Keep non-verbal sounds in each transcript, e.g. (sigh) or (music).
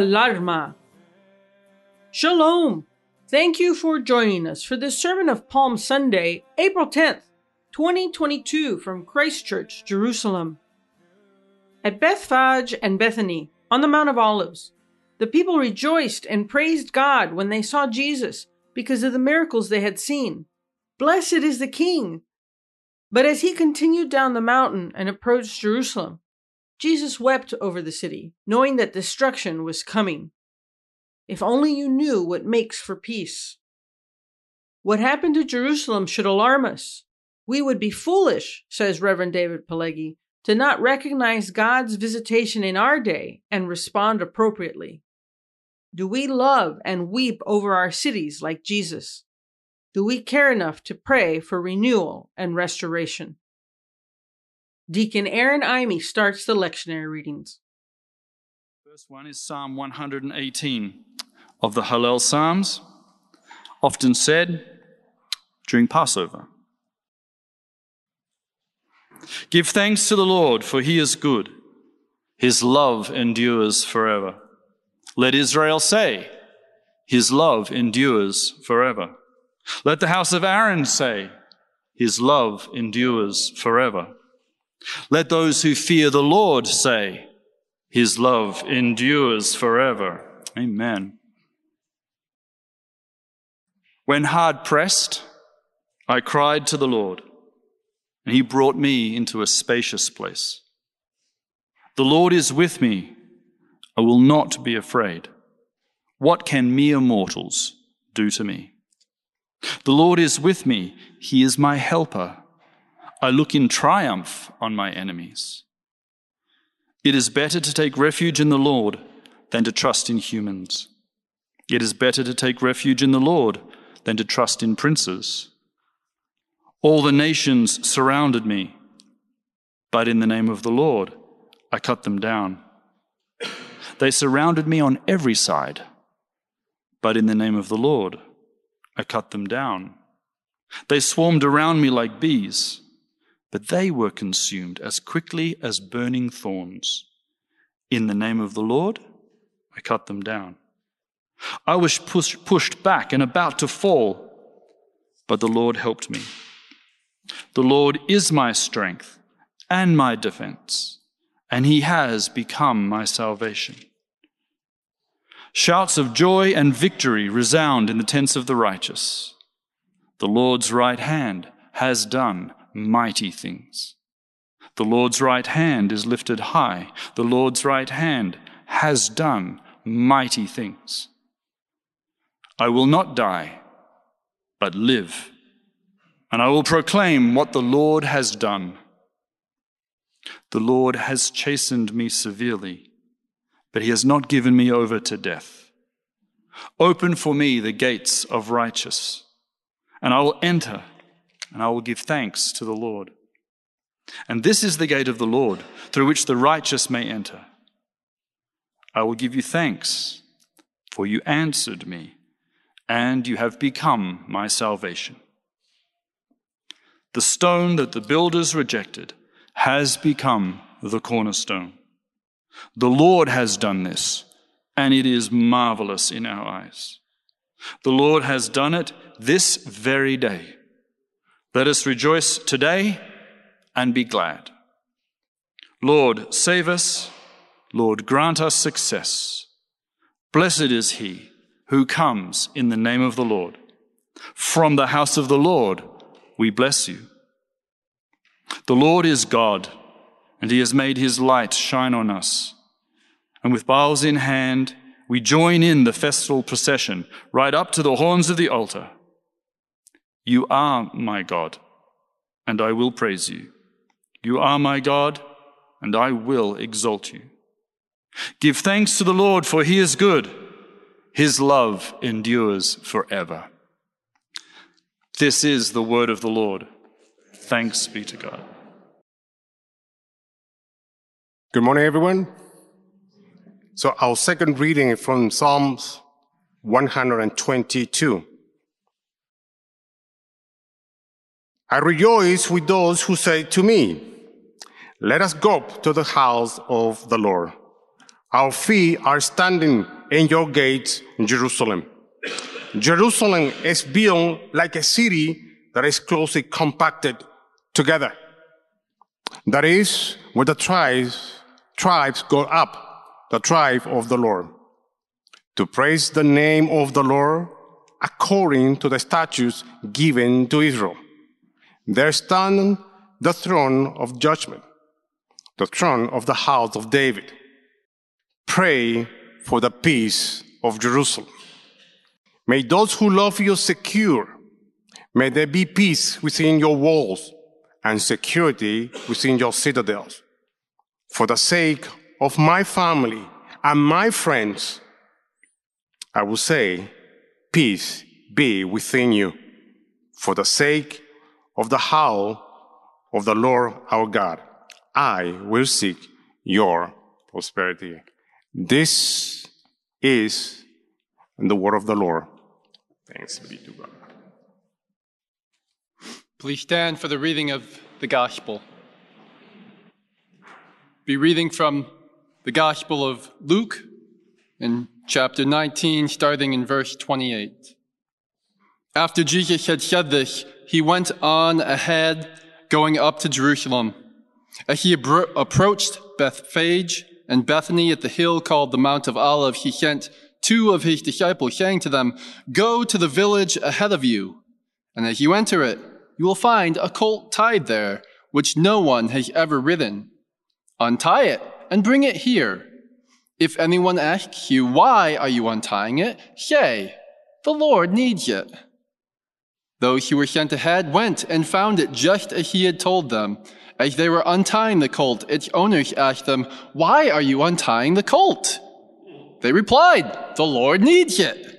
Alarma. Shalom. Thank you for joining us for this sermon of Palm Sunday, April 10th, 2022, from Christ Church, Jerusalem. At Bethphage and Bethany, on the Mount of Olives, the people rejoiced and praised God when they saw Jesus because of the miracles they had seen. Blessed is the King! But as he continued down the mountain and approached Jerusalem, Jesus wept over the city, knowing that destruction was coming. If only you knew what makes for peace. What happened to Jerusalem should alarm us. We would be foolish, says Reverend David Pileggi, to not recognize God's visitation in our day and respond appropriately. Do we love and weep over our cities like Jesus? Do we care enough to pray for renewal and restoration? Deacon Aaron Imey starts the lectionary readings. First one is Psalm 118 of the Hallel Psalms, often said during Passover. Give thanks to the Lord, for he is good. His love endures forever. Let Israel say, His love endures forever. Let the house of Aaron say, His love endures forever. Let those who fear the Lord say, His love endures forever. Amen. When hard pressed, I cried to the Lord, and He brought me into a spacious place. The Lord is with me. I will not be afraid. What can mere mortals do to me? The Lord is with me. He is my helper. I look in triumph on my enemies. It is better to take refuge in the Lord than to trust in humans. It is better to take refuge in the Lord than to trust in princes. All the nations surrounded me, but in the name of the Lord I cut them down. They surrounded me on every side, but in the name of the Lord I cut them down. They swarmed around me like bees but they were consumed as quickly as burning thorns. In the name of the Lord, I cut them down. I was push, pushed back and about to fall, but the Lord helped me. The Lord is my strength and my defense, and he has become my salvation. Shouts of joy and victory resound in the tents of the righteous. The Lord's right hand has done mighty things. The Lord's right hand is lifted high. The Lord's right hand has done mighty things. I will not die, but live, and I will proclaim what the Lord has done. The Lord has chastened me severely, but he has not given me over to death. Open for me the gates of righteous, and I will enter and I will give thanks to the Lord. And this is the gate of the Lord, through which the righteous may enter. I will give you thanks, for you answered me, and you have become my salvation. The stone that the builders rejected has become the cornerstone. The Lord has done this, and it is marvelous in our eyes. The Lord has done it this very day. Let us rejoice today and be glad. Lord, save us. Lord, grant us success. Blessed is he who comes in the name of the Lord. From the house of the Lord, we bless you. The Lord is God, and he has made his light shine on us. And with bowls in hand, we join in the festal procession right up to the horns of the altar. You are my God, and I will praise you. You are my God, and I will exalt you. Give thanks to the Lord, for he is good. His love endures forever. This is the word of the Lord. Thanks be to God. Good morning, everyone. So, our second reading from Psalms 122. I rejoice with those who say to me, Let us go to the house of the Lord. Our feet are standing in your gates in Jerusalem. Jerusalem is built like a city that is closely compacted together. That is where the tribes, tribes go up, the tribe of the Lord, to praise the name of the Lord according to the statutes given to Israel. There stand the throne of judgment, the throne of the house of David. Pray for the peace of Jerusalem. May those who love you secure. May there be peace within your walls and security within your citadels. For the sake of my family and my friends, I will say, peace be within you. For the sake of the house of the Lord our God, I will seek your prosperity. This is the word of the Lord. Thanks be to God. Please stand for the reading of the Gospel. Be reading from the Gospel of Luke in chapter 19, starting in verse 28. After Jesus had said this, he went on ahead, going up to Jerusalem. As he abro- approached Bethphage and Bethany at the hill called the Mount of Olives, he sent two of his disciples, saying to them, Go to the village ahead of you, and as you enter it, you will find a colt tied there, which no one has ever ridden. Untie it and bring it here. If anyone asks you, Why are you untying it? say, The Lord needs it. Those who were sent ahead went and found it just as he had told them. As they were untying the colt, its owners asked them, Why are you untying the colt? They replied, The Lord needs it.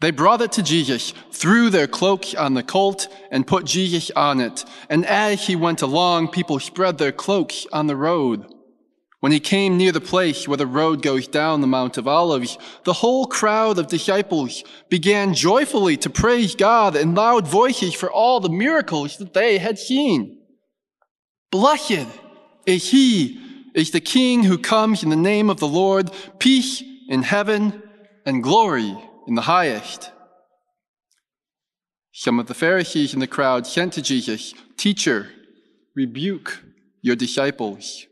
They brought it to Jesus, threw their cloaks on the colt, and put Jesus on it. And as he went along, people spread their cloaks on the road. When he came near the place where the road goes down the Mount of Olives, the whole crowd of disciples began joyfully to praise God in loud voices for all the miracles that they had seen. Blessed is he, is the King who comes in the name of the Lord, peace in heaven and glory in the highest. Some of the Pharisees in the crowd sent to Jesus, Teacher, rebuke your disciples.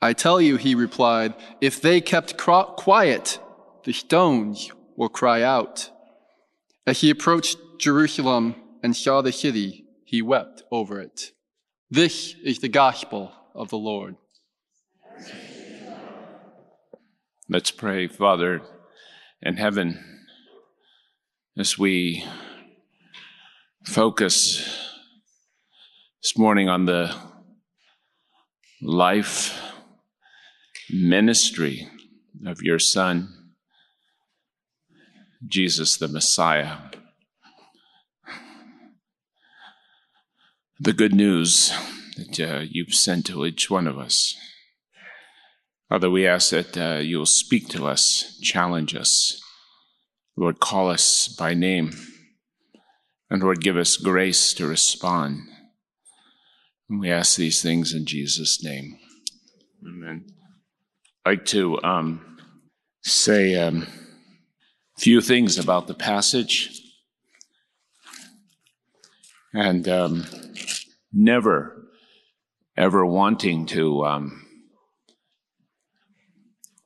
I tell you, he replied, if they kept quiet, the stones will cry out. As he approached Jerusalem and saw the city, he wept over it. This is the gospel of the Lord. Let's pray, Father in heaven, as we focus this morning on the life ministry of your Son, Jesus the Messiah. The good news that uh, you've sent to each one of us. Father, we ask that uh, you'll speak to us, challenge us. Lord, call us by name. And Lord, give us grace to respond. And we ask these things in Jesus' name. Amen. Like to um, say a um, few things about the passage. And um, never, ever wanting to um,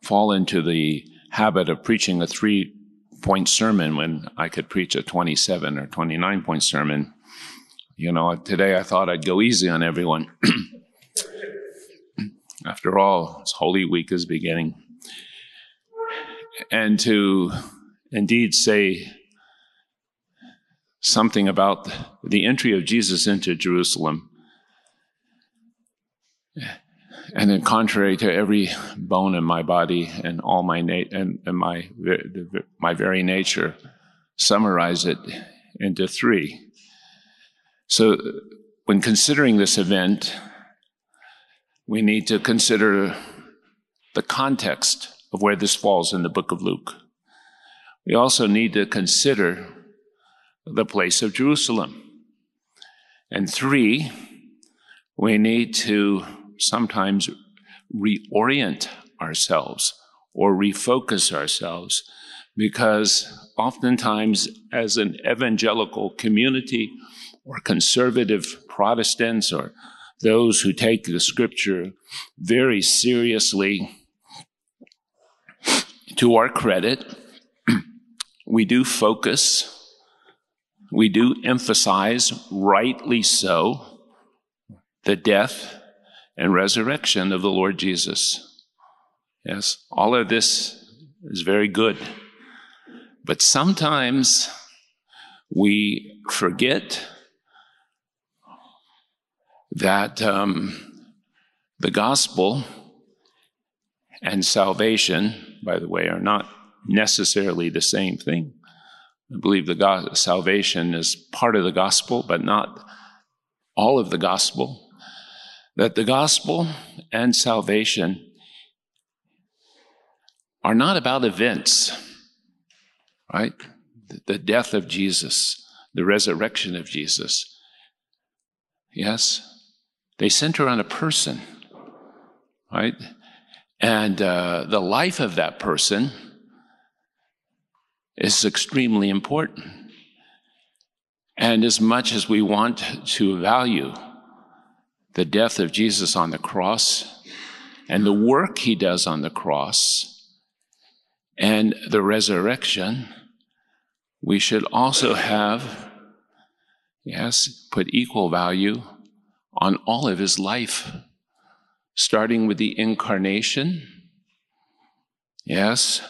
fall into the habit of preaching a three point sermon when I could preach a 27 or 29 point sermon. You know, today I thought I'd go easy on everyone. (clears throat) After all, Holy Week is beginning. And to indeed say something about the entry of Jesus into Jerusalem and then contrary to every bone in my body and all my na- and, and my my very nature summarize it into three so when considering this event we need to consider the context of where this falls in the book of luke. We also need to consider the place of jerusalem. And three we need to sometimes reorient ourselves or refocus ourselves because oftentimes as an evangelical community or conservative Protestants or those who take the scripture very seriously, to our credit, (clears throat) we do focus, we do emphasize, rightly so, the death and resurrection of the Lord Jesus. Yes, all of this is very good. But sometimes we forget that um, the gospel and salvation, by the way, are not necessarily the same thing. I believe the go- salvation is part of the gospel, but not all of the gospel. That the gospel and salvation are not about events, right? The death of Jesus, the resurrection of Jesus. Yes, they center on a person, right? And uh, the life of that person is extremely important. And as much as we want to value the death of Jesus on the cross and the work he does on the cross and the resurrection, we should also have, yes, put equal value on all of his life, starting with the incarnation. Yes,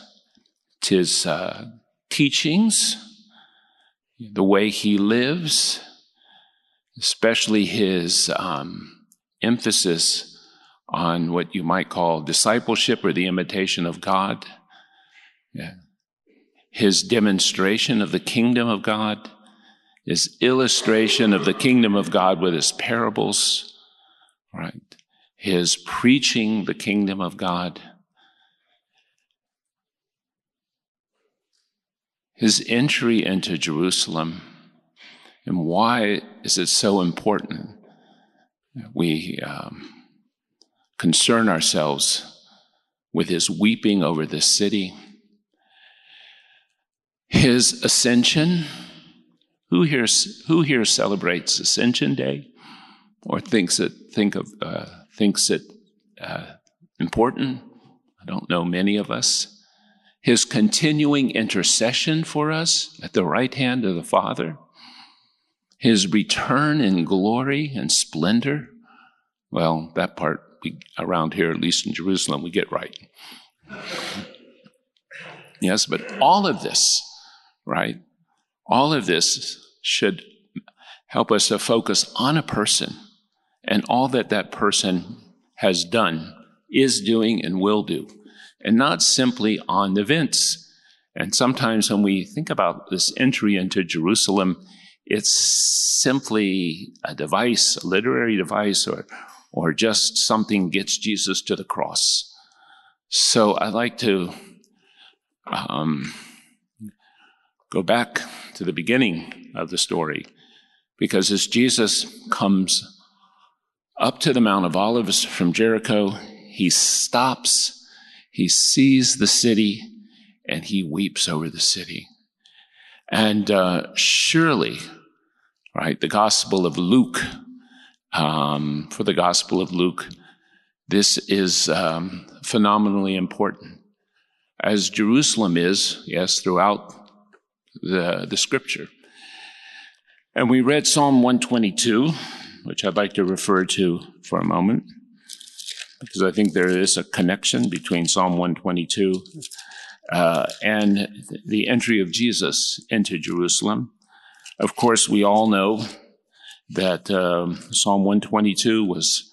his uh, teachings, the way he lives, especially his um, emphasis on what you might call discipleship or the imitation of God. Yeah. His demonstration of the kingdom of God his illustration of the kingdom of God with his parables, right? His preaching the kingdom of God. His entry into Jerusalem. And why is it so important? We um, concern ourselves with his weeping over the city, his ascension who here, who here celebrates Ascension Day or thinks it, think of, uh, thinks it uh, important? I don't know many of us. His continuing intercession for us at the right hand of the Father. His return in glory and splendor. Well, that part we, around here, at least in Jerusalem, we get right. Yes, but all of this, right? All of this should help us to focus on a person and all that that person has done, is doing, and will do, and not simply on events. And sometimes when we think about this entry into Jerusalem, it's simply a device, a literary device, or, or just something gets Jesus to the cross. So I'd like to um, go back to the beginning of the story. Because as Jesus comes up to the Mount of Olives from Jericho, he stops, he sees the city, and he weeps over the city. And uh, surely, right, the Gospel of Luke, um, for the Gospel of Luke, this is um, phenomenally important. As Jerusalem is, yes, throughout the, the scripture. And we read Psalm 122, which I'd like to refer to for a moment, because I think there is a connection between Psalm 122 uh, and the entry of Jesus into Jerusalem. Of course, we all know that um, Psalm 122 was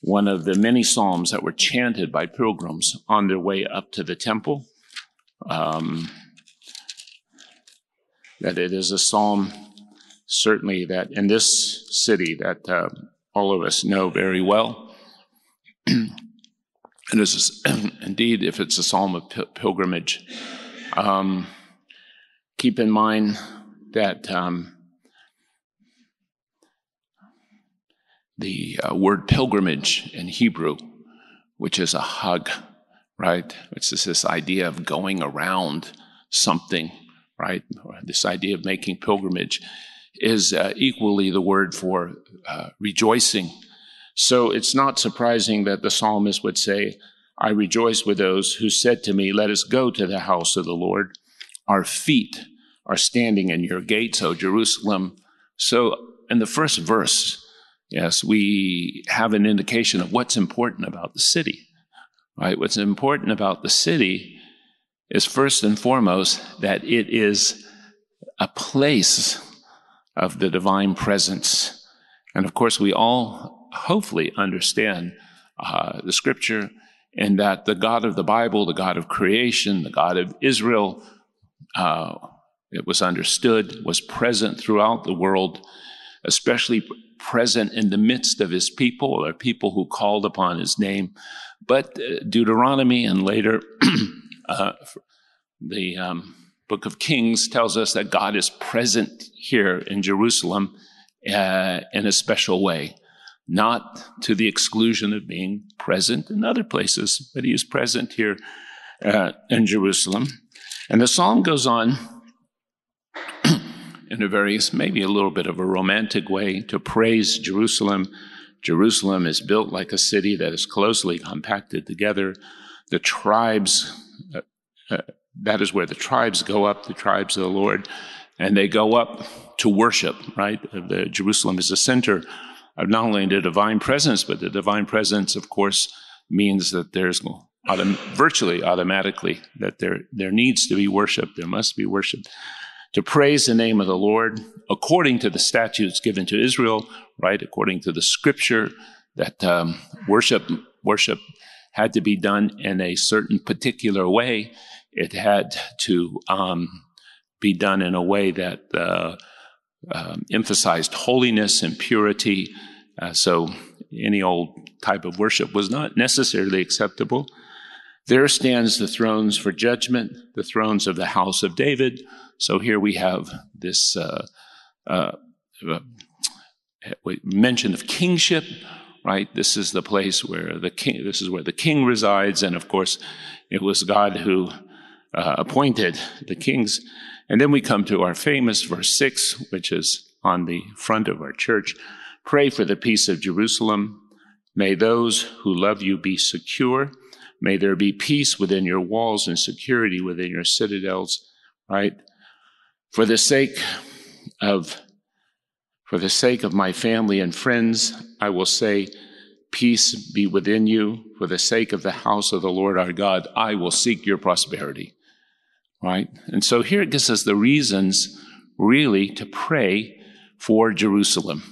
one of the many psalms that were chanted by pilgrims on their way up to the temple. Um, that it is a psalm, certainly that in this city that uh, all of us know very well. (clears throat) and is (clears throat) indeed, if it's a psalm of pilgrimage, um, keep in mind that um, the uh, word pilgrimage in Hebrew, which is a hug, right? Which is this idea of going around something, right? This idea of making pilgrimage is uh, equally the word for uh, rejoicing. So it's not surprising that the psalmist would say, I rejoice with those who said to me, Let us go to the house of the Lord. Our feet are standing in your gates, O Jerusalem. So in the first verse, yes, we have an indication of what's important about the city, right? What's important about the city is first and foremost that it is a place of the divine presence. And of course, we all hopefully understand uh, the scripture and that the God of the Bible, the God of creation, the God of Israel, uh, it was understood, was present throughout the world, especially present in the midst of his people, or people who called upon his name. But uh, Deuteronomy and later (clears throat) uh, the um, book of Kings tells us that God is present here in Jerusalem uh, in a special way, not to the exclusion of being present in other places, but he is present here uh, in Jerusalem. And the psalm goes on (clears throat) in a very, maybe a little bit of a romantic way to praise Jerusalem. Jerusalem is built like a city that is closely compacted together. The tribes, uh, uh, that is where the tribes go up, the tribes of the Lord, and they go up to worship, right? The, Jerusalem is the center of not only the divine presence, but the divine presence, of course, means that there's autom- virtually automatically that there, there needs to be worship, there must be worship. To praise the name of the Lord according to the statutes given to Israel, right? According to the scripture that um, worship, worship had to be done in a certain particular way it had to um, be done in a way that uh, uh, emphasized holiness and purity. Uh, so any old type of worship was not necessarily acceptable. There stands the thrones for judgment, the thrones of the house of David. So here we have this uh, uh, mention of kingship, right? This is the place where the king, this is where the king resides. And of course, it was God who uh, appointed the kings. And then we come to our famous verse 6, which is on the front of our church. Pray for the peace of Jerusalem. May those who love you be secure. May there be peace within your walls and security within your citadels, right? For the sake of for the sake of my family and friends, I will say, Peace be within you. For the sake of the house of the Lord our God, I will seek your prosperity right? And so here it gives us the reasons really to pray for Jerusalem,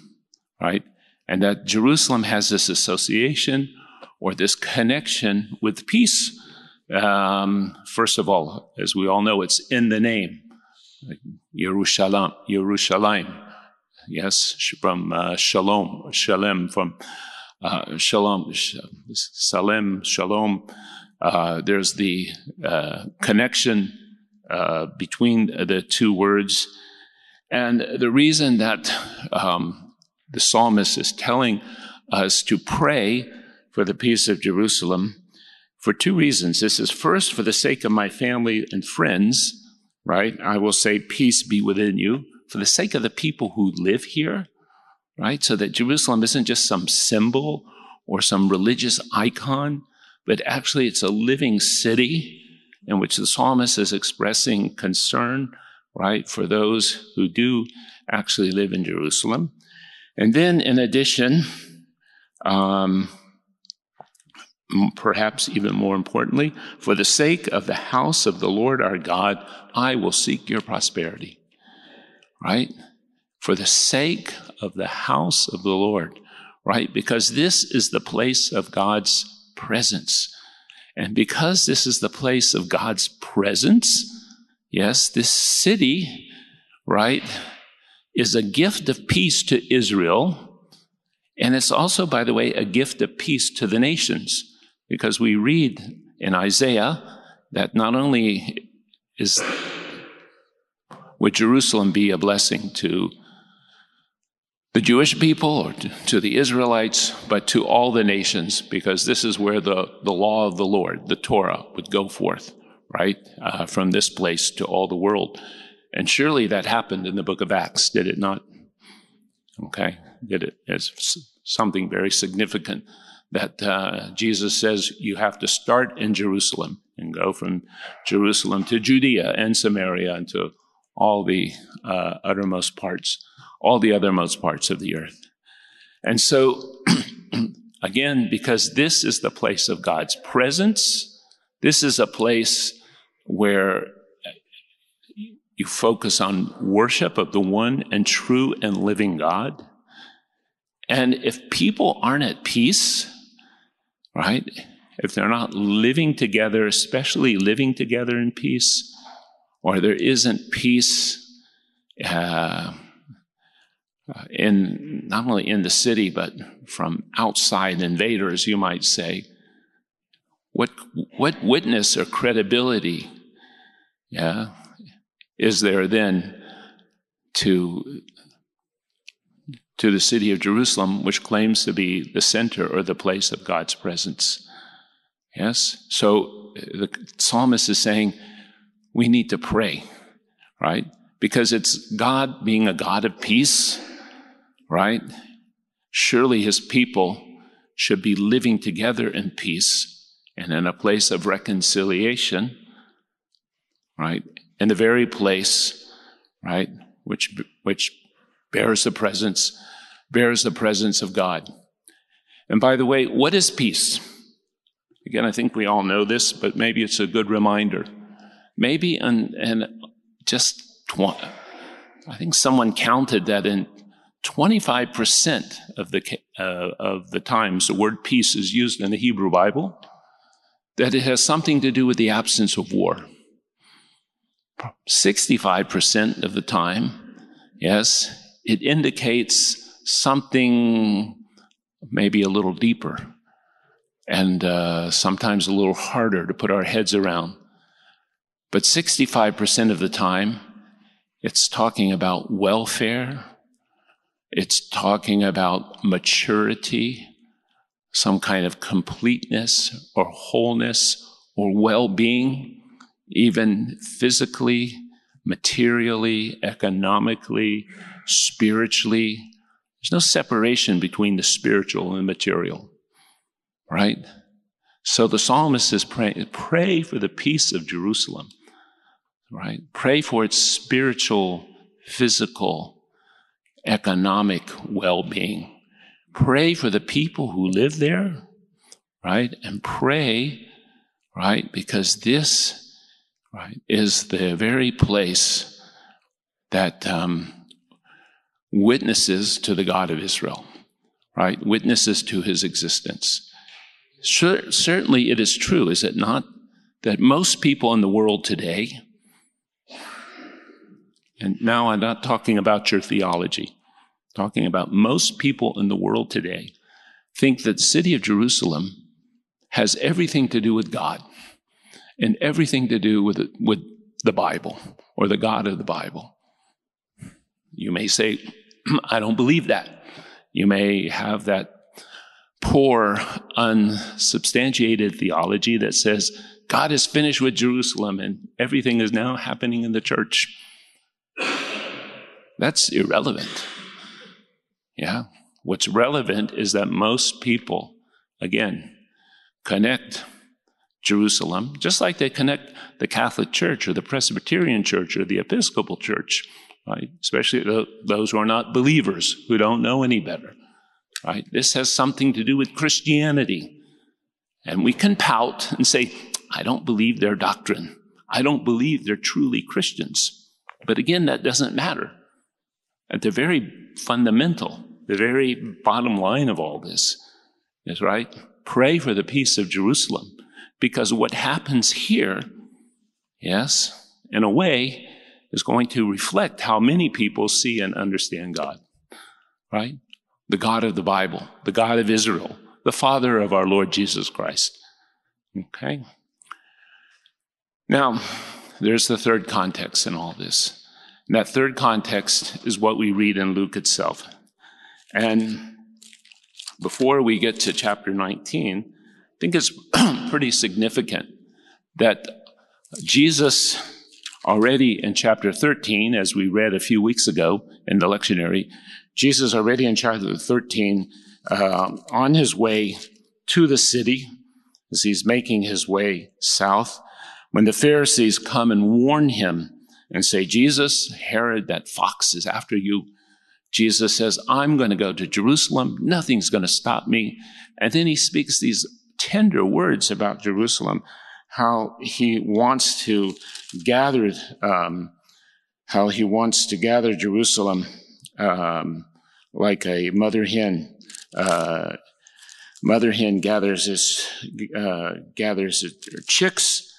right? And that Jerusalem has this association or this connection with peace. Um, first of all, as we all know, it's in the name, Yerushalayim, Yerushalayim. Yes, from uh, Shalom, Shalem, from uh, Shalom, Salem, Shalom. Uh, there's the uh, connection uh, between the two words. And the reason that um, the psalmist is telling us to pray for the peace of Jerusalem for two reasons. This is first for the sake of my family and friends, right? I will say, peace be within you, for the sake of the people who live here, right? So that Jerusalem isn't just some symbol or some religious icon, but actually it's a living city in which the psalmist is expressing concern, right, for those who do actually live in Jerusalem. And then, in addition, um, perhaps even more importantly, for the sake of the house of the Lord our God, I will seek your prosperity. Right? For the sake of the house of the Lord, right? Because this is the place of God's presence. And because this is the place of God's presence, yes, this city, right, is a gift of peace to Israel. And it's also, by the way, a gift of peace to the nations, because we read in Isaiah that not only is would Jerusalem be a blessing to the Jewish people or to, the Israelites, but to all the nations, because this is where the, the law of the Lord, the Torah, would go forth, right? Uh, from this place to all the world. And surely that happened in the book of Acts, did it not? Okay. Did it? It's something very significant that uh, Jesus says you have to start in Jerusalem and go from Jerusalem to Judea and Samaria and to all the uh, uttermost parts, all the othermost parts of the earth. And so, (clears throat) again, because this is the place of God's presence, this is a place where you focus on worship of the one and true and living God. And if people aren't at peace, right? If they're not living together, especially living together in peace, or there isn't peace uh, Uh, in not only in the city but from outside invaders, you might say, what what witness or credibility, yeah, is there then to to the city of Jerusalem, which claims to be the center or the place of God's presence. Yes? So the psalmist is saying we need to pray, right? Because it's God being a God of peace, right? Surely his people should be living together in peace and in a place of reconciliation, right? In the very place, right, which, which bears the presence bears the presence of God. And by the way, what is peace? Again, I think we all know this, but maybe it's a good reminder. Maybe, and, and just, tw- I think someone counted that in 25% of the, uh, of the times the word peace is used in the Hebrew Bible, that it has something to do with the absence of war. 65% of the time, yes, it indicates something maybe a little deeper and uh, sometimes a little harder to put our heads around. But 65% of the time, it's talking about welfare, it's talking about maturity, some kind of completeness or wholeness or well being, even physically, materially, economically, spiritually, there's no separation between the spiritual and material, right? So the psalmist is praying, pray for the peace of Jerusalem, right? Pray for its spiritual, physical, economic well being. Pray for the people who live there, right? And pray, right? Because this, right, is the very place that um, witnesses to the God of Israel, right? Witnesses to his existence. Certainly it is true, is it not, that most people in the world today, and now I'm not talking about your theology, talking about most people in the world today, think that city of Jerusalem has everything to do with God and everything to do with, with the Bible or the God of the Bible. You may say, (clears throat) I don't believe that. You may have that poor, unsubstantiated theology that says God is finished with Jerusalem and everything is now happening in the church. That's irrelevant. Yeah. What's relevant is that most people, again, connect Jerusalem, just like they connect the Catholic Church or the Presbyterian Church or the Episcopal Church right? Especially those who are not believers, who don't know any better, right? This has something to do with Christianity. And we can pout and say, I don't believe their doctrine. I don't believe they're truly Christians. But again, that doesn't matter. At the very fundamental, the very bottom line of all this is right. Pray for the peace of Jerusalem because what happens here, yes, in a way, is going to reflect how many people see and understand God, right? The God of the Bible, the God of Israel, the Father of our Lord Jesus Christ. Okay? Now, there's the third context in all this. And that third context is what we read in Luke itself. And before we get to chapter 19, I think it's (clears throat) pretty significant that Jesus already in chapter 13, as we read a few weeks ago in the lectionary, Jesus already in chapter 13, uh, on his way to the city, as he's making his way south, when the Pharisees come and warn him and say, Jesus, Herod, that fox is after you. Jesus says, I'm going to go to Jerusalem. Nothing's going to stop me. And then he speaks these tender words about Jerusalem, how he wants to gather, um, how he wants to gather Jerusalem um, like a mother hen. Uh, mother hen gathers his uh, gathers her chicks,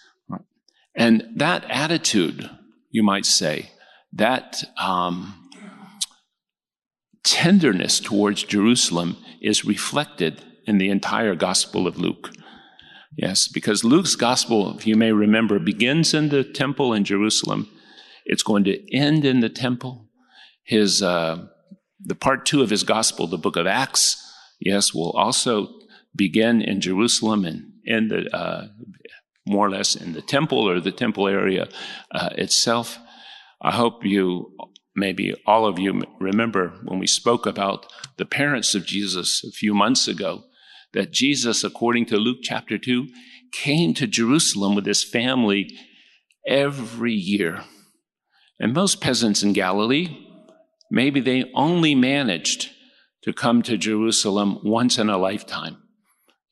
and that attitude, you might say, that um, tenderness towards Jerusalem is reflected in the entire Gospel of Luke. Yes, because Luke's Gospel, if you may remember, begins in the temple in Jerusalem. It's going to end in the temple. His uh, the part two of his Gospel, the book of Acts, yes, will also begin in Jerusalem and end the, uh, more or less in the temple or the temple area uh, itself. I hope you, maybe all of you remember when we spoke about the parents of Jesus a few months ago, that Jesus, according to Luke chapter 2, came to Jerusalem with his family every year. And most peasants in Galilee, maybe they only managed to come to Jerusalem once in a lifetime.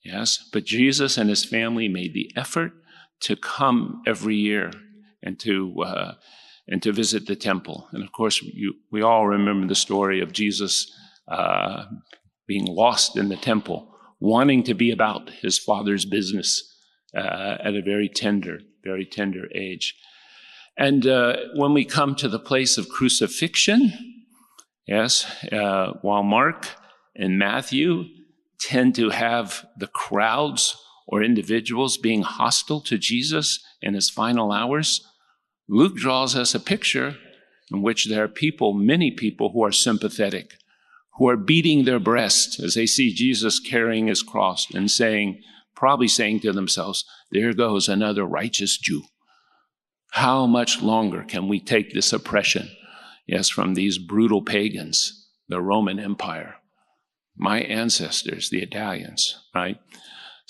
Yes, but Jesus and his family made the effort to come every year and to uh, and to visit the temple. And of course, you, we all remember the story of Jesus uh, being lost in the temple, wanting to be about his father's business uh, at a very tender, very tender age. And uh, when we come to the place of crucifixion, yes, uh, while Mark and Matthew tend to have the crowds or individuals being hostile to Jesus in his final hours, Luke draws us a picture in which there are people, many people, who are sympathetic, who are beating their breast as they see Jesus carrying his cross and saying, probably saying to themselves, There goes another righteous Jew. How much longer can we take this oppression? Yes, from these brutal pagans, the Roman Empire, my ancestors, the Italians, right?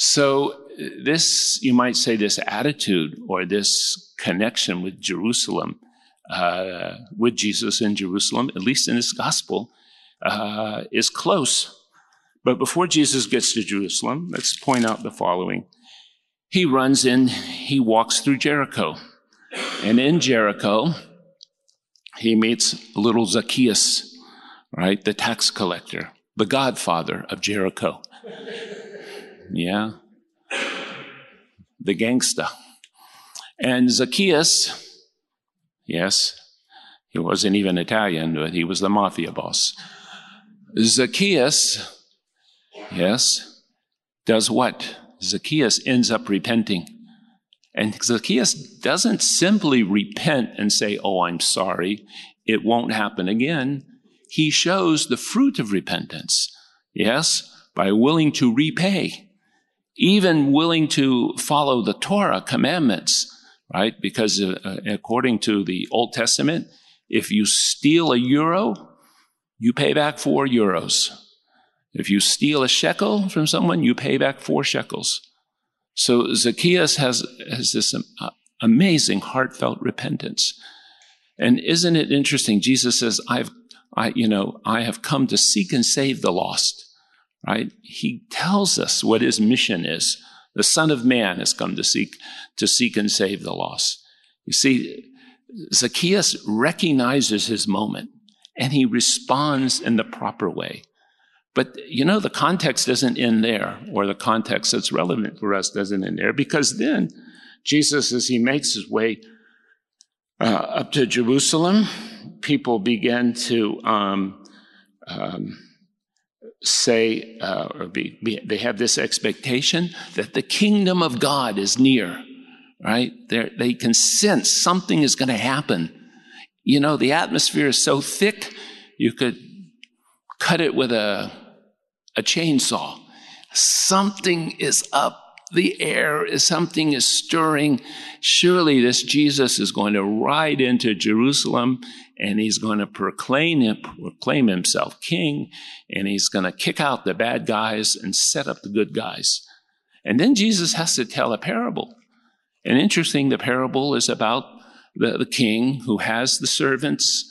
So, this, you might say, this attitude or this connection with Jerusalem, uh, with Jesus in Jerusalem, at least in this gospel, uh, is close. But before Jesus gets to Jerusalem, let's point out the following. He runs in, he walks through Jericho. And in Jericho, he meets little Zacchaeus, right? The tax collector, the godfather of Jericho. Yeah. The gangster. And Zacchaeus, yes, he wasn't even Italian, but he was the mafia boss. Zacchaeus, yes, does what? Zacchaeus ends up repenting. And Zacchaeus doesn't simply repent and say, Oh, I'm sorry, it won't happen again. He shows the fruit of repentance, yes, by willing to repay even willing to follow the Torah commandments, right? Because uh, uh, according to the Old Testament, if you steal a euro, you pay back four euros. If you steal a shekel from someone, you pay back four shekels. So Zacchaeus has, has this uh, amazing heartfelt repentance. And isn't it interesting? Jesus says, I've, I, you know, I have come to seek and save the lost right? He tells us what his mission is. The Son of Man has come to seek, to seek and save the lost. You see, Zacchaeus recognizes his moment and he responds in the proper way. But you know, the context doesn't end there, or the context that's relevant for us doesn't end there, because then Jesus, as he makes his way uh, up to Jerusalem, people begin to um, um, say, uh, or be, be, they have this expectation that the kingdom of God is near, right? They're, they can sense something is going to happen. You know, the atmosphere is so thick, you could cut it with a, a chainsaw. Something is up. The air is something is stirring. Surely this Jesus is going to ride into Jerusalem and he's going to proclaim, him, proclaim himself king and he's going to kick out the bad guys and set up the good guys. And then Jesus has to tell a parable. And interesting, the parable is about the, the king who has the servants,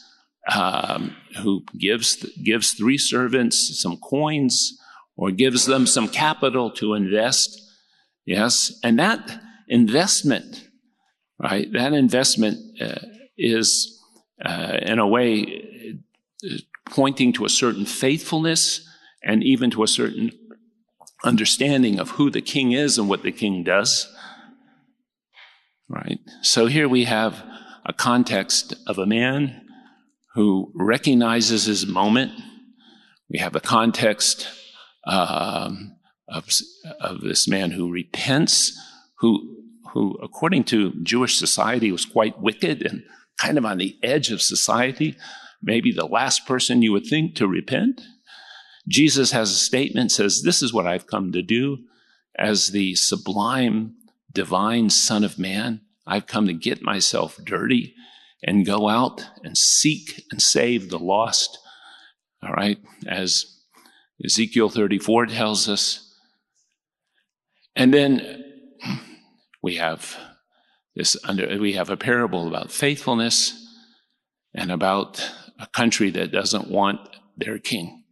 um, who gives, gives three servants some coins or gives them some capital to invest. Yes. And that investment, right? That investment uh, is, uh, in a way, pointing to a certain faithfulness and even to a certain understanding of who the king is and what the king does. Right? So here we have a context of a man who recognizes his moment. We have a context um, of, of this man who repents, who, who, according to Jewish society, was quite wicked and kind of on the edge of society, maybe the last person you would think to repent. Jesus has a statement says, "This is what I've come to do as the sublime divine son of man. I've come to get myself dirty and go out and seek and save the lost." All right, as Ezekiel 34 tells us. And then we have this under, we have a parable about faithfulness and about a country that doesn't want their king.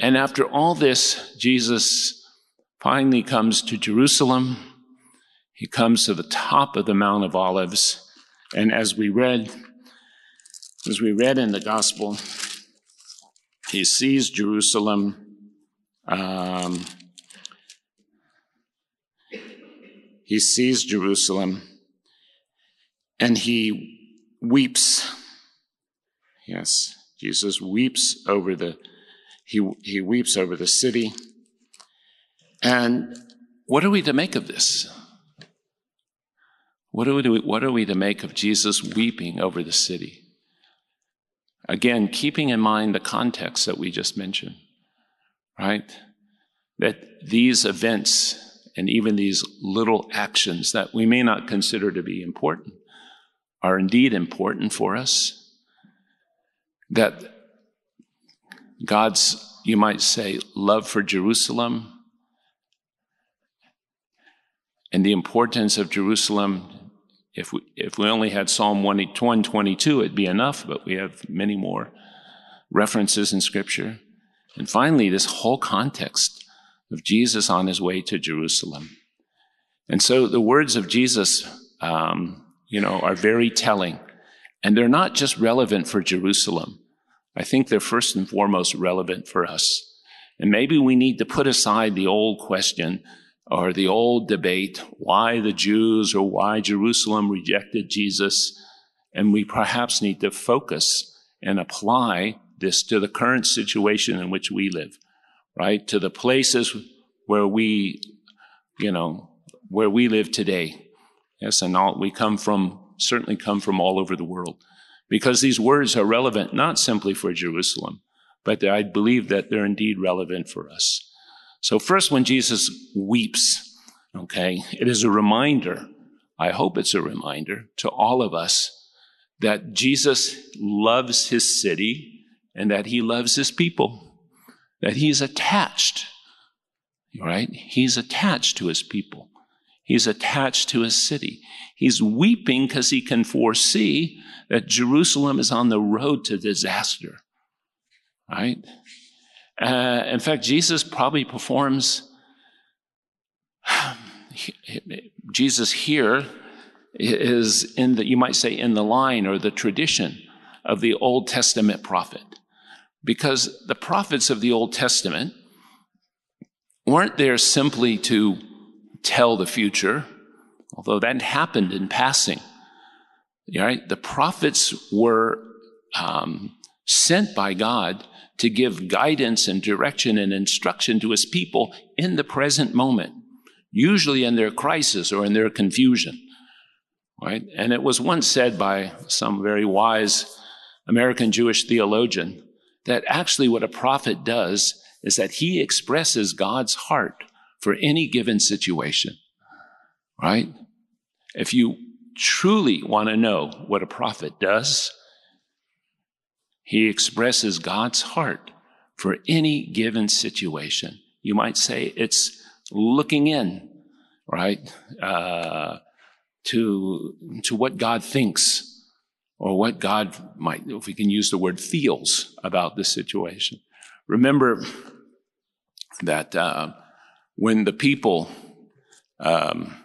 And after all this, Jesus finally comes to Jerusalem. He comes to the top of the Mount of Olives. And as we read, as we read in the gospel, he sees Jerusalem. Um, he sees Jerusalem and he weeps. Yes, Jesus weeps over the he, he weeps over the city. And what are we to make of this? What are, we to, what are we to make of Jesus weeping over the city? Again, keeping in mind the context that we just mentioned, right? That these events and even these little actions that we may not consider to be important are indeed important for us. That God's, you might say, love for Jerusalem and the importance of Jerusalem if we, if we only had Psalm 122, it'd be enough, but we have many more references in Scripture. And finally, this whole context of Jesus on his way to Jerusalem. And so the words of Jesus, um, you know, are very telling. And they're not just relevant for Jerusalem. I think they're first and foremost relevant for us. And maybe we need to put aside the old question or the old debate, why the Jews or why Jerusalem rejected Jesus. And we perhaps need to focus and apply this to the current situation in which we live, right? To the places where we, you know, where we live today. Yes, and all, we come from, certainly come from all over the world. Because these words are relevant not simply for Jerusalem, but I believe that they're indeed relevant for us. So first, when Jesus weeps, okay, it is a reminder, I hope it's a reminder to all of us that Jesus loves his city and that he loves his people, that he's attached, right? He's attached to his people. He's attached to his city. He's weeping because he can foresee that Jerusalem is on the road to disaster, right? Uh, in fact, Jesus probably performs, (sighs) Jesus here is in the, you might say, in the line or the tradition of the Old Testament prophet. Because the prophets of the Old Testament weren't there simply to tell the future, although that happened in passing. Right? The prophets were um, sent by God to give guidance and direction and instruction to his people in the present moment, usually in their crisis or in their confusion. Right? And it was once said by some very wise American Jewish theologian that actually what a prophet does is that he expresses God's heart for any given situation, right? If you truly want to know what a prophet does, he expresses God's heart for any given situation. You might say it's looking in, right, uh, to, to what God thinks or what God might, if we can use the word feels about this situation. Remember that uh, when the people, um,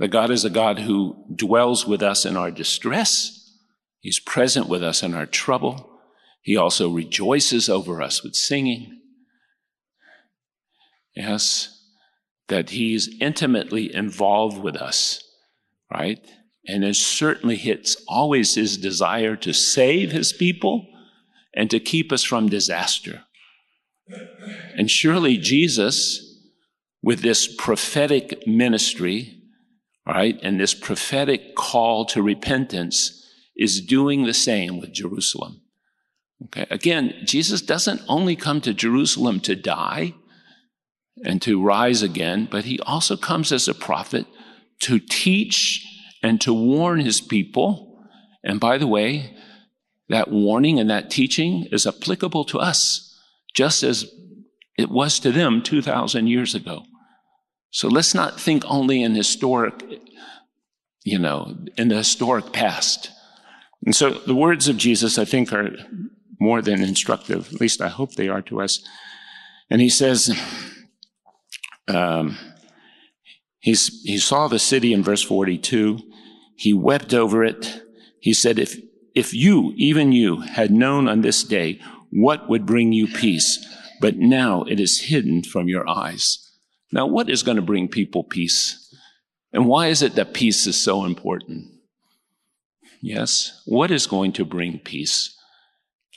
that God is a God who dwells with us in our distress, He's present with us in our trouble. He also rejoices over us with singing. Yes, that He's intimately involved with us, right? And it certainly hits always His desire to save His people and to keep us from disaster. And surely Jesus, with this prophetic ministry, right, and this prophetic call to repentance, is doing the same with Jerusalem. Okay. Again, Jesus doesn't only come to Jerusalem to die and to rise again, but he also comes as a prophet to teach and to warn his people. And by the way, that warning and that teaching is applicable to us, just as it was to them 2,000 years ago. So let's not think only in historic, you know, in the historic past. And so the words of Jesus, I think, are more than instructive. At least I hope they are to us. And he says, um, he saw the city in verse 42. He wept over it. He said, if, if you, even you, had known on this day what would bring you peace, but now it is hidden from your eyes. Now, what is going to bring people peace? And why is it that peace is so important? Yes. What is going to bring peace?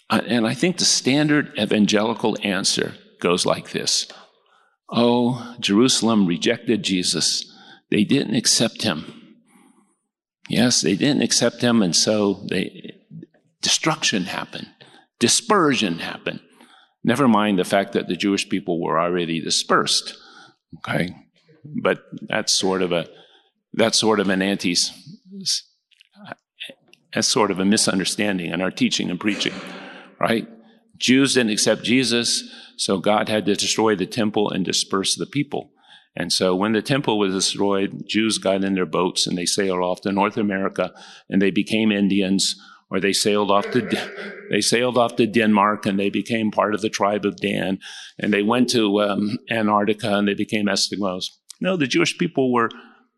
And I think the standard evangelical answer goes like this Oh, Jerusalem rejected Jesus. They didn't accept him. Yes, they didn't accept him, and so they, destruction happened, dispersion happened. Never mind the fact that the Jewish people were already dispersed. Okay, but that's sort of a that's sort of an anti as sort of a misunderstanding in our teaching and preaching, right? Jews didn't accept Jesus, so God had to destroy the temple and disperse the people. And so when the temple was destroyed, Jews got in their boats and they sailed off to North America and they became Indians or they sailed off to they sailed off to Denmark and they became part of the tribe of Dan and they went to um, Antarctica and they became Eskimos. No, the Jewish people were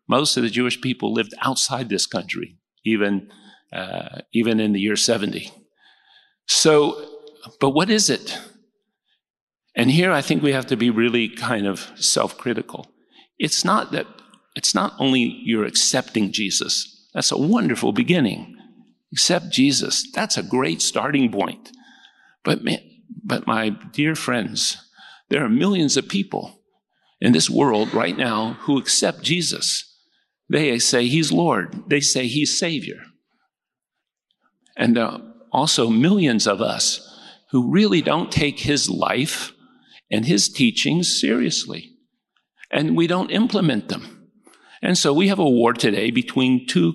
most of the Jewish people lived outside this country, even uh, even in the year 70. So, but what is it? And here I think we have to be really kind of self critical. It's not that, it's not only you're accepting Jesus. That's a wonderful beginning. Accept Jesus. That's a great starting point. But, man, but my dear friends, there are millions of people in this world right now who accept Jesus. They say he's Lord. They say he's Savior. And uh, also millions of us who really don't take his life and his teachings seriously. And we don't implement them. And so we have a war today between two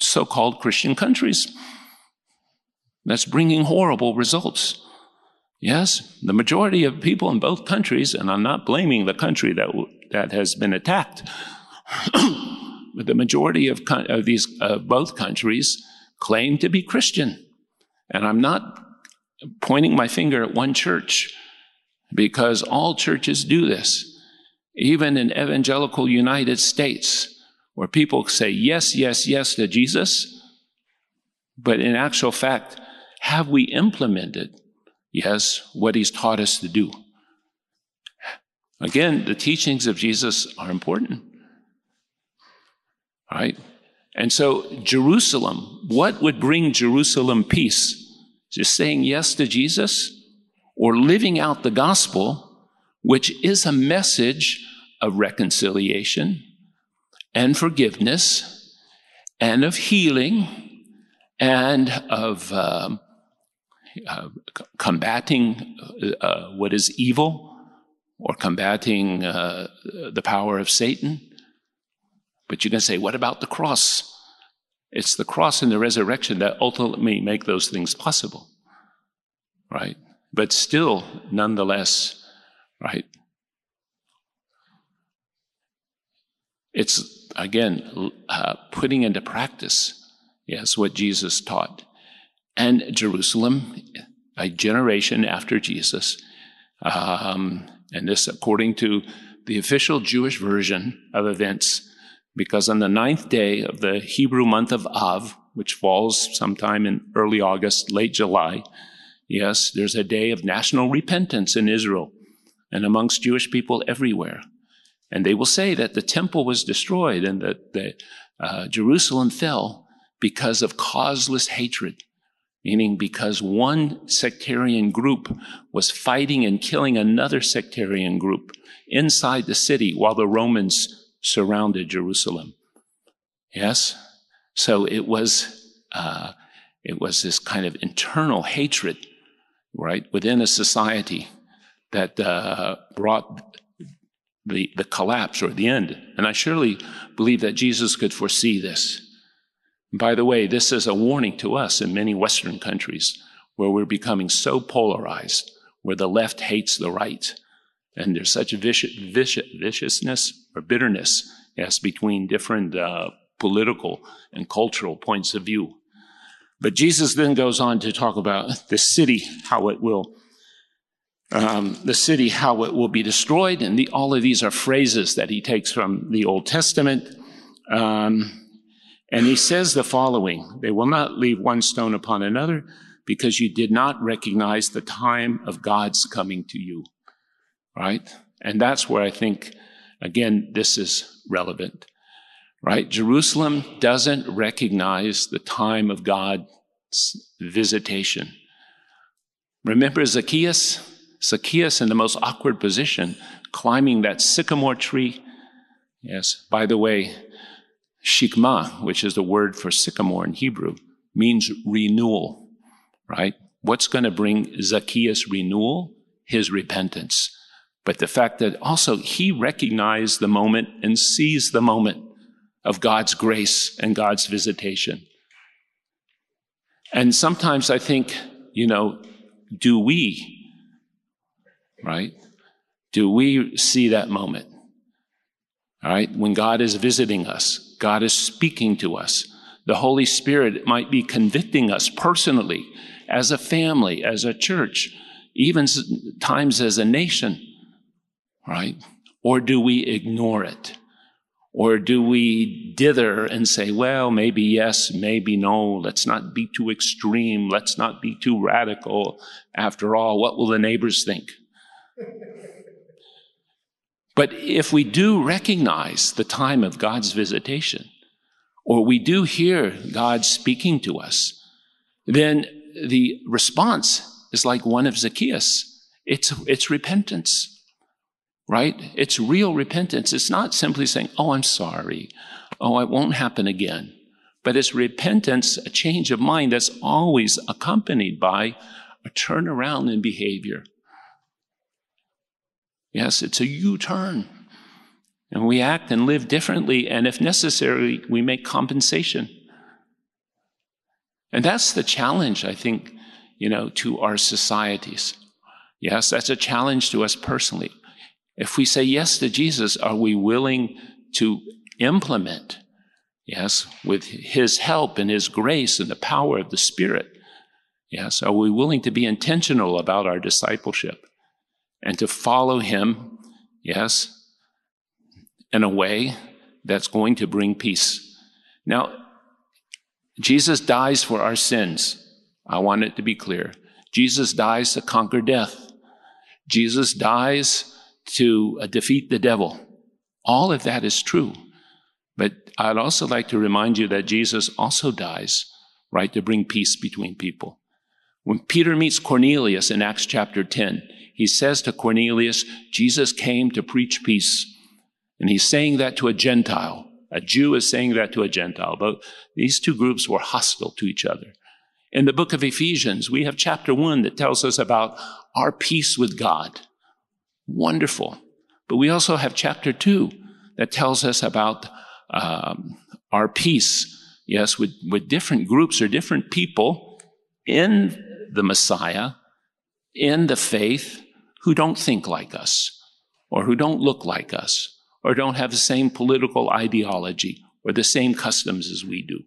so-called Christian countries that's bringing horrible results. Yes, the majority of people in both countries, and I'm not blaming the country that, that has been attacked, (clears throat) but the majority of, of these, uh, both countries claim to be Christian. And I'm not pointing my finger at one church because all churches do this. Even in evangelical United States, where people say yes, yes, yes to Jesus, but in actual fact, have we implemented, yes, what he's taught us to do? Again, the teachings of Jesus are important. Right? And so, Jerusalem, what would bring Jerusalem peace? Just saying yes to Jesus or living out the gospel, which is a message of reconciliation and forgiveness and of healing and of, um, uh, combating uh, what is evil or combating uh, the power of Satan. But you can say, what about the cross? It's the cross and the resurrection that ultimately make those things possible, right? But still, nonetheless, right? It's again uh, putting into practice, yes, what Jesus taught. And Jerusalem, a generation after Jesus, um, and this according to the official Jewish version of events, because on the ninth day of the Hebrew month of Av, which falls sometime in early August, late July, yes, there's a day of national repentance in Israel and amongst Jewish people everywhere. And they will say that the temple was destroyed and that uh, Jerusalem fell because of causeless hatred, meaning because one sectarian group was fighting and killing another sectarian group inside the city while the Romans surrounded Jerusalem. Yes? So it was, uh, it was this kind of internal hatred, right, within a society that uh, brought the, the collapse or the end. And I surely believe that Jesus could foresee this. By the way, this is a warning to us in many Western countries where we're becoming so polarized, where the left hates the right. And there's such vicious, vicious, viciousness or bitterness, yes, between different uh, political and cultural points of view. But Jesus then goes on to talk about the city, how it will um, the city, how it will be destroyed. And the, all of these are phrases that he takes from the Old Testament. Um, and he says the following They will not leave one stone upon another because you did not recognize the time of God's coming to you. Right? And that's where I think, again, this is relevant. Right? Jerusalem doesn't recognize the time of God's visitation. Remember Zacchaeus? Zacchaeus in the most awkward position, climbing that sycamore tree. Yes, by the way, shikma, which is the word for sycamore in Hebrew, means renewal, right? What's going to bring Zacchaeus renewal? His repentance. But the fact that also he recognized the moment and sees the moment of God's grace and God's visitation. And sometimes I think, you know, do we right? Do we see that moment? All right, when God is visiting us, God is speaking to us. The Holy Spirit might be convicting us personally, as a family, as a church, even times as a nation, right? Or do we ignore it? Or do we dither and say, well, maybe yes, maybe no, let's not be too extreme, let's not be too radical. After all, what will the neighbors think? But if we do recognize the time of God's visitation, or we do hear God speaking to us, then the response is like one of Zacchaeus. It's, it's repentance, right? It's real repentance. It's not simply saying, oh, I'm sorry. Oh, it won't happen again. But it's repentance, a change of mind that's always accompanied by a turnaround in behavior. Yes, it's a U turn. And we act and live differently, and if necessary, we make compensation. And that's the challenge, I think, you know, to our societies. Yes, that's a challenge to us personally. If we say yes to Jesus, are we willing to implement, yes, with his help and his grace and the power of the Spirit? Yes, are we willing to be intentional about our discipleship? and to follow him, yes, in a way that's going to bring peace. Now, Jesus dies for our sins. I want it to be clear. Jesus dies to conquer death. Jesus dies to uh, defeat the devil. All of that is true. But I'd also like to remind you that Jesus also dies, right, to bring peace between people. When Peter meets Cornelius in Acts chapter 10, he says to Cornelius, Jesus came to preach peace. And he's saying that to a Gentile. A Jew is saying that to a Gentile. But these two groups were hostile to each other. In the book of Ephesians, we have chapter one that tells us about our peace with God. Wonderful. But we also have chapter two that tells us about um, our peace, yes, with, with different groups or different people in the Messiah, in the faith, who don't think like us, or who don't look like us, or don't have the same political ideology, or the same customs as we do.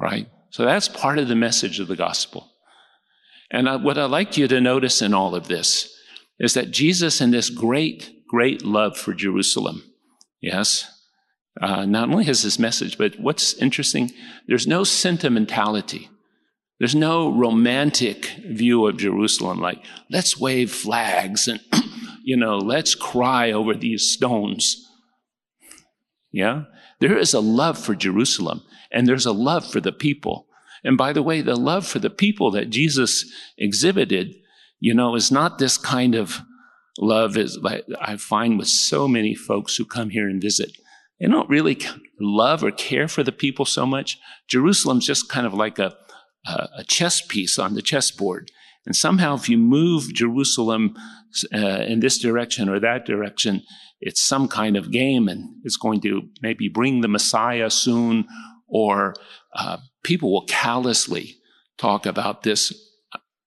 Right? So that's part of the message of the gospel. And I, what I'd like you to notice in all of this is that Jesus, in this great, great love for Jerusalem, yes, uh, not only has this message, but what's interesting, there's no sentimentality. There's no romantic view of Jerusalem, like, let's wave flags and, (clears throat) you know, let's cry over these stones. Yeah? There is a love for Jerusalem, and there's a love for the people. And by the way, the love for the people that Jesus exhibited, you know, is not this kind of love is I find with so many folks who come here and visit. They don't really love or care for the people so much. Jerusalem's just kind of like a, a chess piece on the chessboard. And somehow, if you move Jerusalem uh, in this direction or that direction, it's some kind of game and it's going to maybe bring the Messiah soon, or uh, people will callously talk about this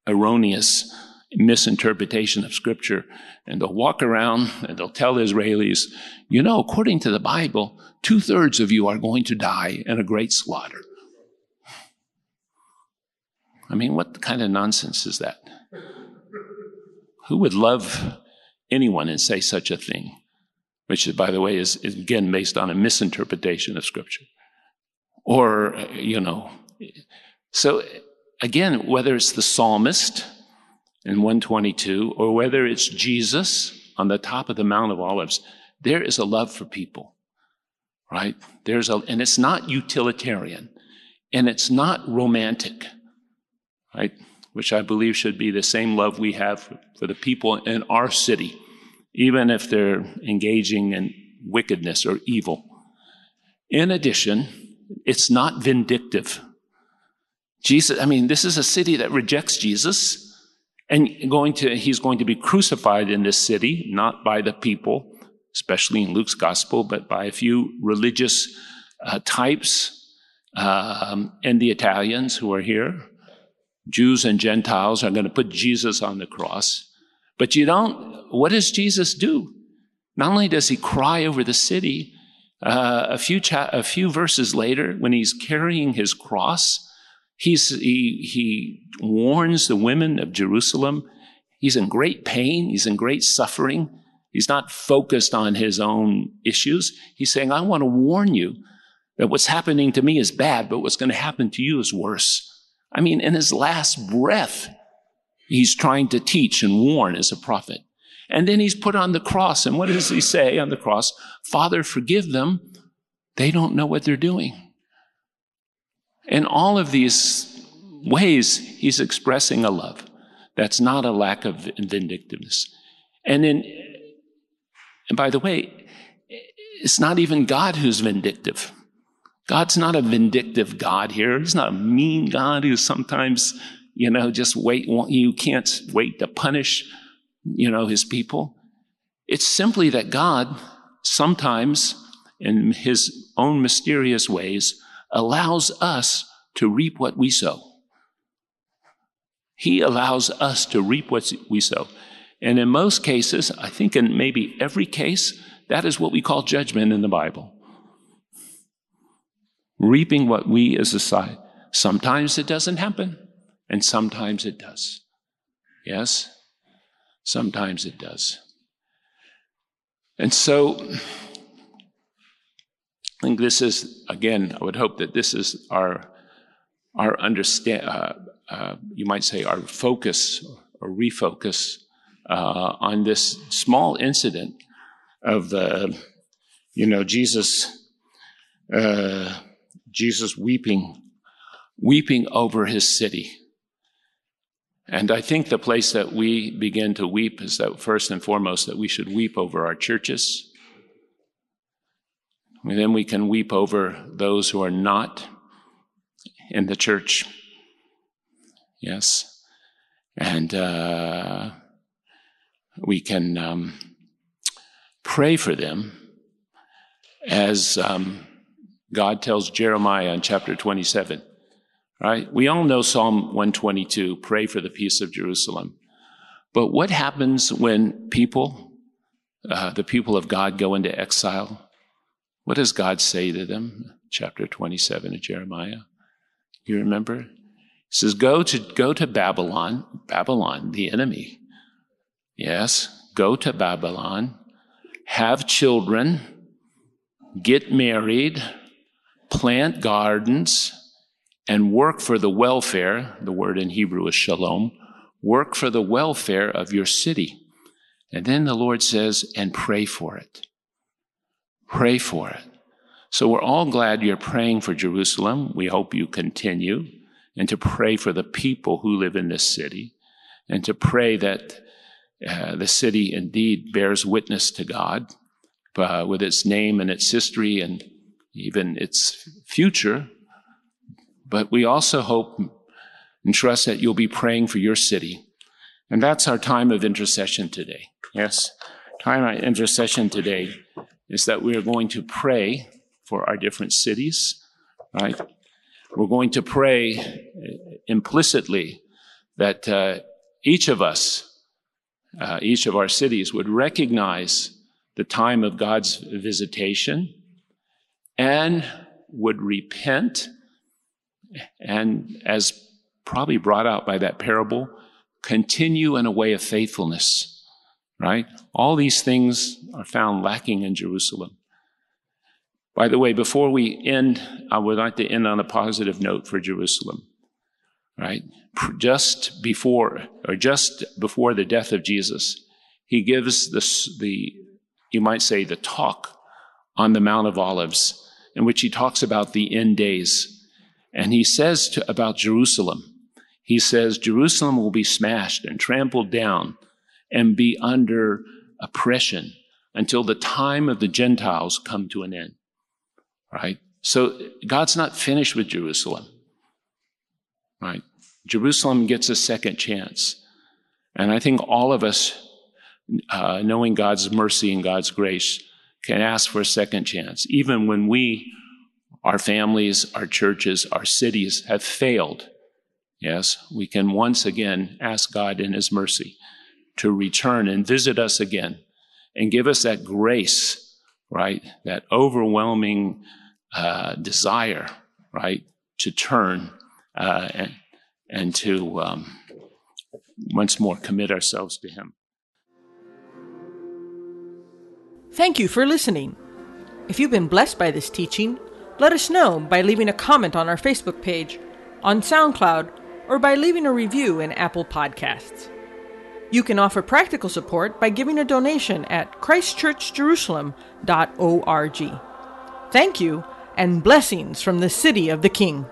erroneous misinterpretation of Scripture. And they'll walk around and they'll tell Israelis, you know, according to the Bible, two thirds of you are going to die in a great slaughter. I mean, what kind of nonsense is that? Who would love anyone and say such a thing? Which, by the way, is, is again based on a misinterpretation of Scripture. Or, you know, so again, whether it's the psalmist in 122 or whether it's Jesus on the top of the Mount of Olives, there is a love for people, right? There's a, and it's not utilitarian and it's not romantic, right? Which I believe should be the same love we have for, for the people in our city, even if they're engaging in wickedness or evil. In addition, it's not vindictive. Jesus, I mean, this is a city that rejects Jesus and going to, he's going to be crucified in this city, not by the people, especially in Luke's gospel, but by a few religious uh, types um, and the Italians who are here. Jews and Gentiles are going to put Jesus on the cross. But you don't, what does Jesus do? Not only does he cry over the city, uh, a, few cha- a few verses later, when he's carrying his cross, He's, he, he warns the women of Jerusalem. He's in great pain. He's in great suffering. He's not focused on his own issues. He's saying, I want to warn you that what's happening to me is bad, but what's going to happen to you is worse. I mean, in his last breath, he's trying to teach and warn as a prophet. And then he's put on the cross. And what does he say on the cross? Father, forgive them. They don't know what they're doing. In all of these ways, he's expressing a love that's not a lack of vindictiveness. And in, and by the way, it's not even God who's vindictive. God's not a vindictive God here. He's not a mean God who sometimes, you know, just wait, you can't wait to punish, you know, his people. It's simply that God sometimes, in his own mysterious ways, allows us to reap what we sow. He allows us to reap what we sow. And in most cases, I think in maybe every case, that is what we call judgment in the Bible. Reaping what we as a society. Sometimes it doesn't happen, and sometimes it does. Yes? Sometimes it does. And so, I think this is, again, I would hope that this is our, our understand, uh, uh, you might say, our focus or refocus uh, on this small incident of the, you know, Jesus, uh, Jesus weeping, weeping over his city. And I think the place that we begin to weep is that first and foremost that we should weep over our churches then we can weep over those who are not in the church. Yes. And uh, we can um, pray for them as um, God tells Jeremiah in chapter 27. Right? We all know Psalm 122 pray for the peace of Jerusalem. But what happens when people, uh, the people of God, go into exile? What does God say to them? Chapter 27 of Jeremiah. You remember? He says, Go to, go to Babylon, Babylon, the enemy. Yes, go to Babylon, have children, get married, plant gardens, and work for the welfare, the word in Hebrew is shalom, work for the welfare of your city. And then the Lord says, and pray for it. Pray for it. So we're all glad you're praying for Jerusalem. We hope you continue and to pray for the people who live in this city and to pray that uh, the city indeed bears witness to God uh, with its name and its history and even its future. But we also hope and trust that you'll be praying for your city. And that's our time of intercession today. Yes, time of intercession today is that we are going to pray for our different cities, right? We're going to pray implicitly that uh, each of us, uh, each of our cities would recognize the time of God's visitation and would repent and as probably brought out by that parable, continue in a way of faithfulness, right? All these things are found lacking in Jerusalem. By the way, before we end, I would like to end on a positive note for Jerusalem, right? Just before, or just before the death of Jesus, he gives this, the, you might say, the talk on the Mount of Olives, in which he talks about the end days and he says to, about Jerusalem, he says, Jerusalem will be smashed and trampled down and be under oppression until the time of the Gentiles come to an end. Right? So God's not finished with Jerusalem. Right? Jerusalem gets a second chance. And I think all of us, uh, knowing God's mercy and God's grace, can ask for a second chance, even when we our families, our churches, our cities have failed. Yes, we can once again ask God in His mercy to return and visit us again and give us that grace, right? That overwhelming uh, desire, right? To turn uh, and, and to um, once more commit ourselves to Him. Thank you for listening. If you've been blessed by this teaching, let us know by leaving a comment on our Facebook page, on SoundCloud, or by leaving a review in Apple Podcasts. You can offer practical support by giving a donation at christchurchjerusalem.org. Thank you, and blessings from the City of the King.